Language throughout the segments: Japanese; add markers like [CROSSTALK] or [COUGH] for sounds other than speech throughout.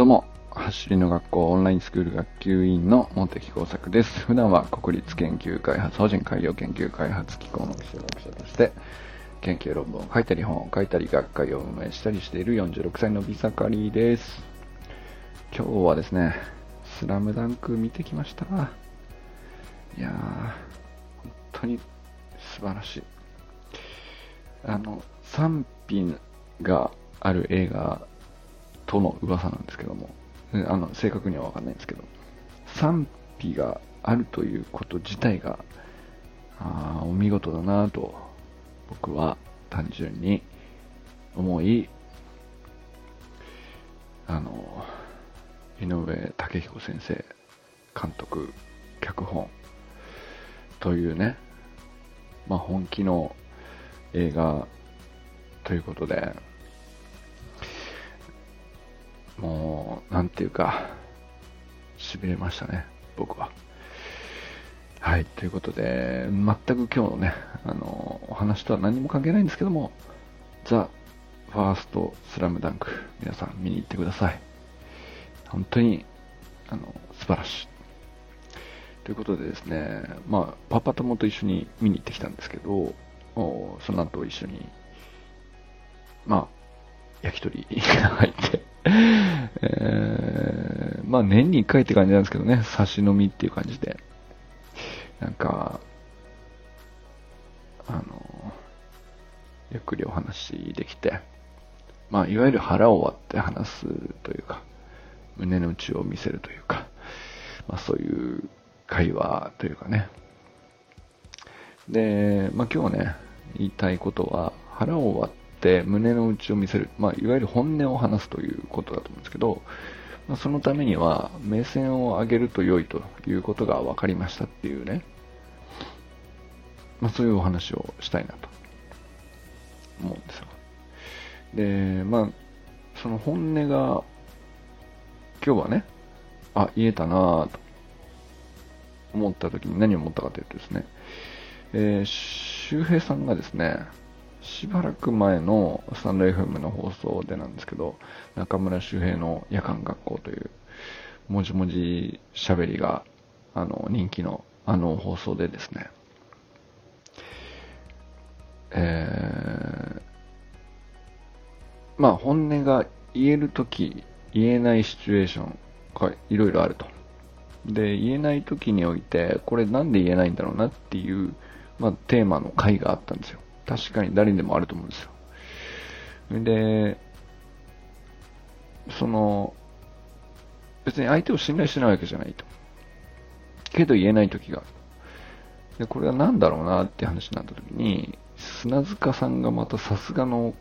どうも、走りの学校オンラインスクール学級委員の茂木耕作です。普段は国立研究開発法人海洋研究開発機構の気象学者として、研究論文を書いたり本を書いたり学会を運営したりしている46歳の美盛りです。今日はですね、スラムダンク見てきました。いやー、本当に素晴らしい。あの、賛否がある映画との噂なんですけども、あの、正確にはわかんないんですけど、賛否があるということ自体が、あお見事だなと、僕は単純に思い、あの、井上武彦先生、監督、脚本、というね、まあ本気の映画ということで、もう、なんていうか、痺れましたね、僕は。はい、ということで、全く今日のね、あの、お話とは何も関係ないんですけども、ザ・ファースト・スラムダンク、皆さん見に行ってください。本当に、あの、素晴らしい。ということでですね、まあ、パパ友と一緒に見に行ってきたんですけど、その後一緒に、まあ、焼き鳥が入って、え、まあ年に一回って感じなんですけどね、差し飲みっていう感じで、なんか、あの、ゆっくりお話できて、まあいわゆる腹を割って話すというか、胸の内を見せるというか、まあそういう会話というかね。で、まあ今日ね、言いたいことは、腹を割って胸の内を見せる、まあいわゆる本音を話すということだと思うんですけど、まあ、そのためには目線を上げると良いということが分かりましたっていうね、まあそういうお話をしたいなと。思うんですよ。で、まあ、その本音が今日はね、あ、言えたなぁと。思った時に何を思ったかというとですね、えー、周平さんがですね、しばらく前のスタンド FM の放送でなんですけど、中村周平の夜間学校という、もじもじ喋りが、あの、人気のあの放送でですね、えー、まあ本音が言えるとき、言えないシチュエーションがいろいろあると。で、言えないときにおいて、これなんで言えないんだろうなっていう、まあテーマの回があったんですよ。確かに誰にでもあると思うんですよ。で、その、別に相手を信頼してないわけじゃないと。けど言えない時がある。で、これは何だろうなって話になった時に、砂塚さんがまたさすがの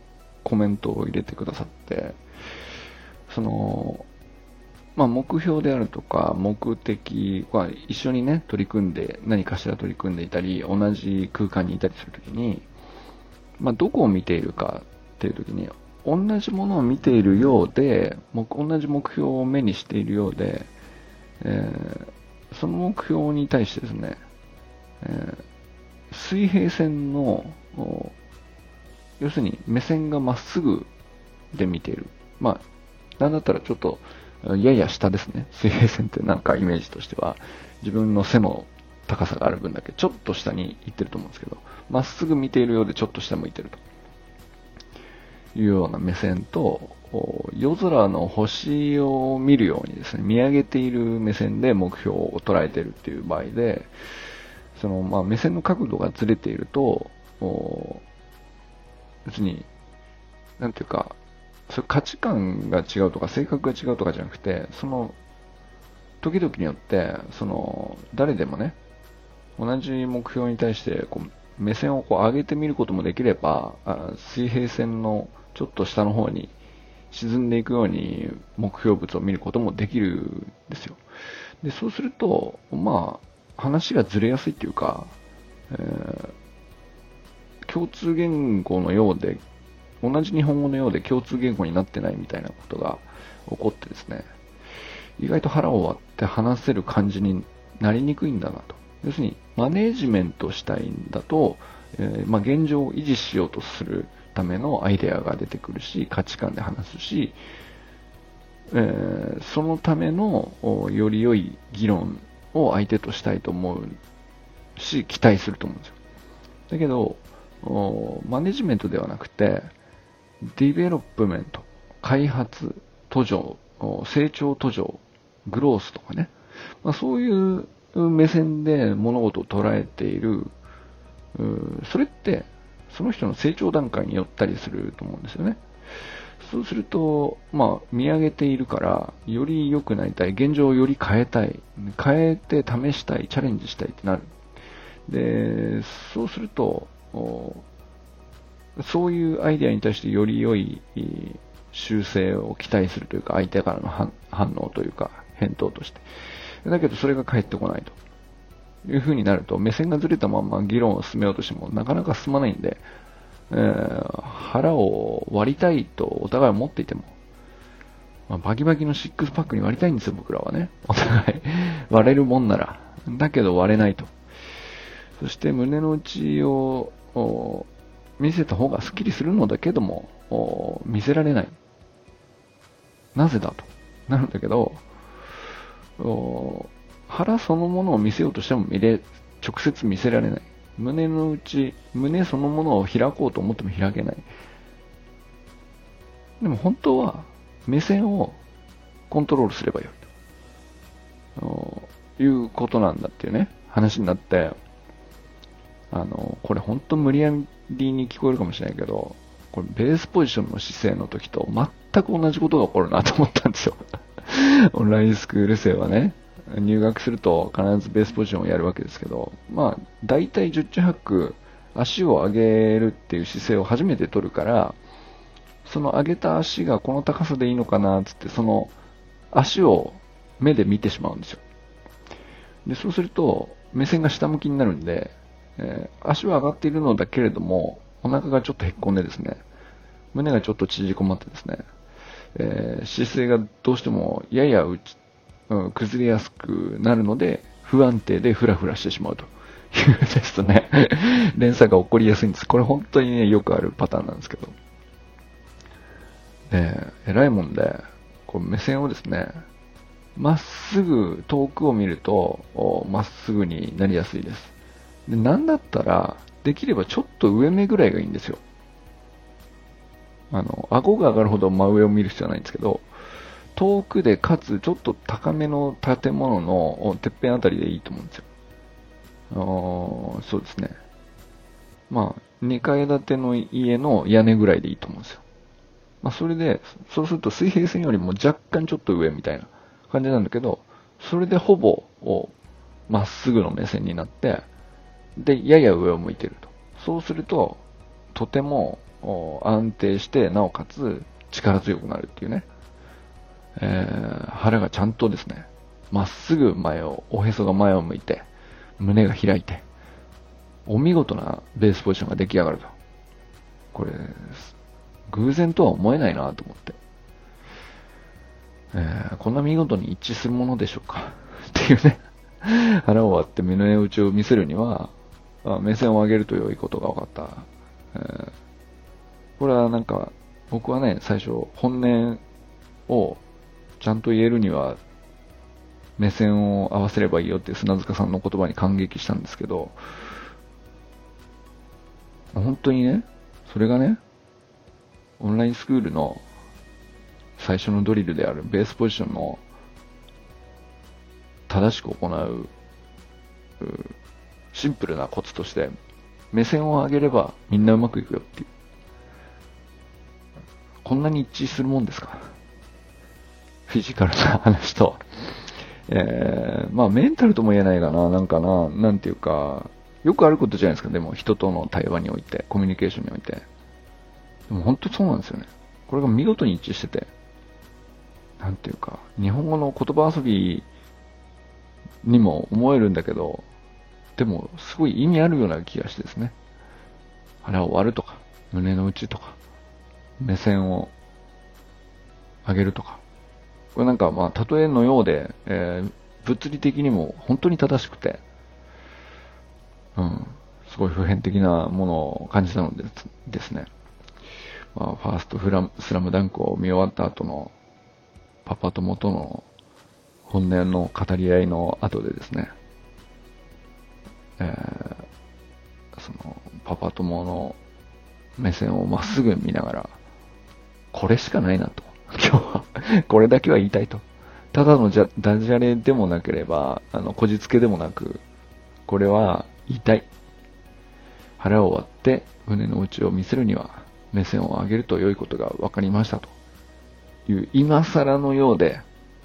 コメントを入れてくださって、その、まあ、目標であるとか、目的は一緒にね、取り組んで、何かしら取り組んでいたり、同じ空間にいたりするときに、まあ、どこを見ているかっていうときに、同じものを見ているようで、同じ目標を目にしているようで、えー、その目標に対してですね、えー、水平線の、要するに目線がまっすぐで見ている。まあ、なんだったらちょっと、やや下ですね。水平線ってなんかイメージとしては、自分の背の高さがある分だけちょっと下に行ってると思うんですけど、まっすぐ見ているようでちょっと下向いてると。いうような目線と、夜空の星を見るようにですね、見上げている目線で目標を捉えているっていう場合で、その、まあ、目線の角度がずれていると、別に、なんていうか、そ価値観が違うとか性格が違うとかじゃなくて、その、時々によって、その、誰でもね、同じ目標に対してこう目線をこう上げてみることもできれば、あ水平線のちょっと下の方に沈んでいくように目標物を見ることもできるんですよ。で、そうすると、まあ、話がずれやすいっていうか、えー、共通言語のようで、同じ日本語のようで共通言語になってないみたいなことが起こってですね、意外と腹を割って話せる感じになりにくいんだなと。要するに、マネージメントしたいんだと、えー、まあ、現状を維持しようとするためのアイデアが出てくるし、価値観で話すし、えー、そのためのより良い議論を相手としたいと思うし、期待すると思うんですよ。だけど、マネジメントではなくて、 development、開発、途上、成長途上、 growth とかね、まあ、そういう目線で物事を捉えている、それってその人の成長段階によったりすると思うんですよね。そうすると、まあ、見上げているから、より良くなりたい、現状をより変えたい、変えて試したい、チャレンジしたいってなる。で、そうすると、そういうアイデアに対してより良い修正を期待するというか、相手からの反応というか、返答として。だけど、それが返ってこないと。いう風になると、目線がずれたまま議論を進めようとしても、なかなか進まないんで、えー、腹を割りたいとお互い思っていても、まあ、バキバキのシックスパックに割りたいんですよ、僕らはね。お互い割れるもんなら。だけど割れないと。そして胸の内を見せた方がスッキリするのだけども、見せられない。なぜだと。なるんだけど、腹そのものを見せようとしても見れ、直接見せられない。胸の内、胸そのものを開こうと思っても開けない。でも本当は目線をコントロールすればよいということなんだっていうね、話になって、あの、これ本当無理やりに聞こえるかもしれないけど、これベースポジションの姿勢の時と全く同じことが起こるなと思ったんですよ。[LAUGHS] オンラインスクール生はね、入学すると必ずベースポジションをやるわけですけど、まあ、大体十中八九、足を上げるっていう姿勢を初めて取るから、その上げた足がこの高さでいいのかなつって、その足を目で見てしまうんですよ。で、そうすると、目線が下向きになるんで、えー、足は上がっているのだけれども、お腹がちょっとへっこんでですね、胸がちょっと縮こまってですね、えー、姿勢がどうしてもややうん、崩れやすくなるので、不安定でフラフラしてしまうという [LAUGHS] ですね、連鎖が起こりやすいんです。これ本当にね、よくあるパターンなんですけど。で、偉いもんで、こう目線をですね、まっすぐ遠くを見ると、まっすぐになりやすいです。で、なんだったら、できればちょっと上目ぐらいがいいんですよ。あの、顎が上がるほど真上を見る必要はないんですけど、遠くでかつちょっと高めの建物のてっぺんあたりでいいと思うんですよ。あそうですね。まあ、2階建ての家の屋根ぐらいでいいと思うんですよ。まあ、それで、そうすると水平線よりも若干ちょっと上みたいな感じなんだけど、それでほぼ、まっすぐの目線になって、で、やや上を向いてると。そうすると、とても安定して、なおかつ力強くなるっていうね。えー、腹がちゃんとですね、まっすぐ前を、おへそが前を向いて、胸が開いて、お見事なベースポジションが出来上がると。これ、偶然とは思えないなと思って。えー、こんな見事に一致するものでしょうか [LAUGHS] っていうね腹を割って胸打ちを見せるには、目線を上げると良いことが分かった。え、これはなんか、僕はね、最初、本音をちゃんと言えるには、目線を合わせればいいよって砂塚さんの言葉に感激したんですけど、本当にね、それがね、オンラインスクールの最初のドリルであるベースポジションの正しく行うシンプルなコツとして目線を上げればみんなうまくいくよっていう。こんなに一致するもんですか？フィジカルな話と、えー、まあメンタルとも言えないかな、なんかな、なんていうか、よくあることじゃないですか、でも人との対話において、コミュニケーションにおいて。でも本当そうなんですよね。これが見事に一致してて、なんていうか、日本語の言葉遊びにも思えるんだけど、でもすごい意味あるような気がしてですね。腹を割るとか、胸の内とか、目線を上げるとか、これなんかまあ、例えのようで、えー、物理的にも本当に正しくて、うん、すごい普遍的なものを感じたのでですね。まあ、ファーストフラムスラムダンクを見終わった後のパパ友との本音の語り合いの後でですね、えー、その、パパ友の目線をまっすぐ見ながら、これしかないなと。[LAUGHS] 今日はこれだけは言いたいと。ただのじゃダジャレでもなければ、あの、こじつけでもなく、これは言いたい。腹を割って胸の内を見せるには目線を上げると良いことが分かりましたという今更のようで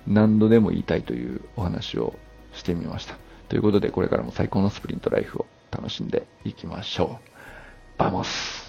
何度でも言いたいというお話をしてみました。ということでこれからも最高のスプリントライフを楽しんでいきましょう。バモス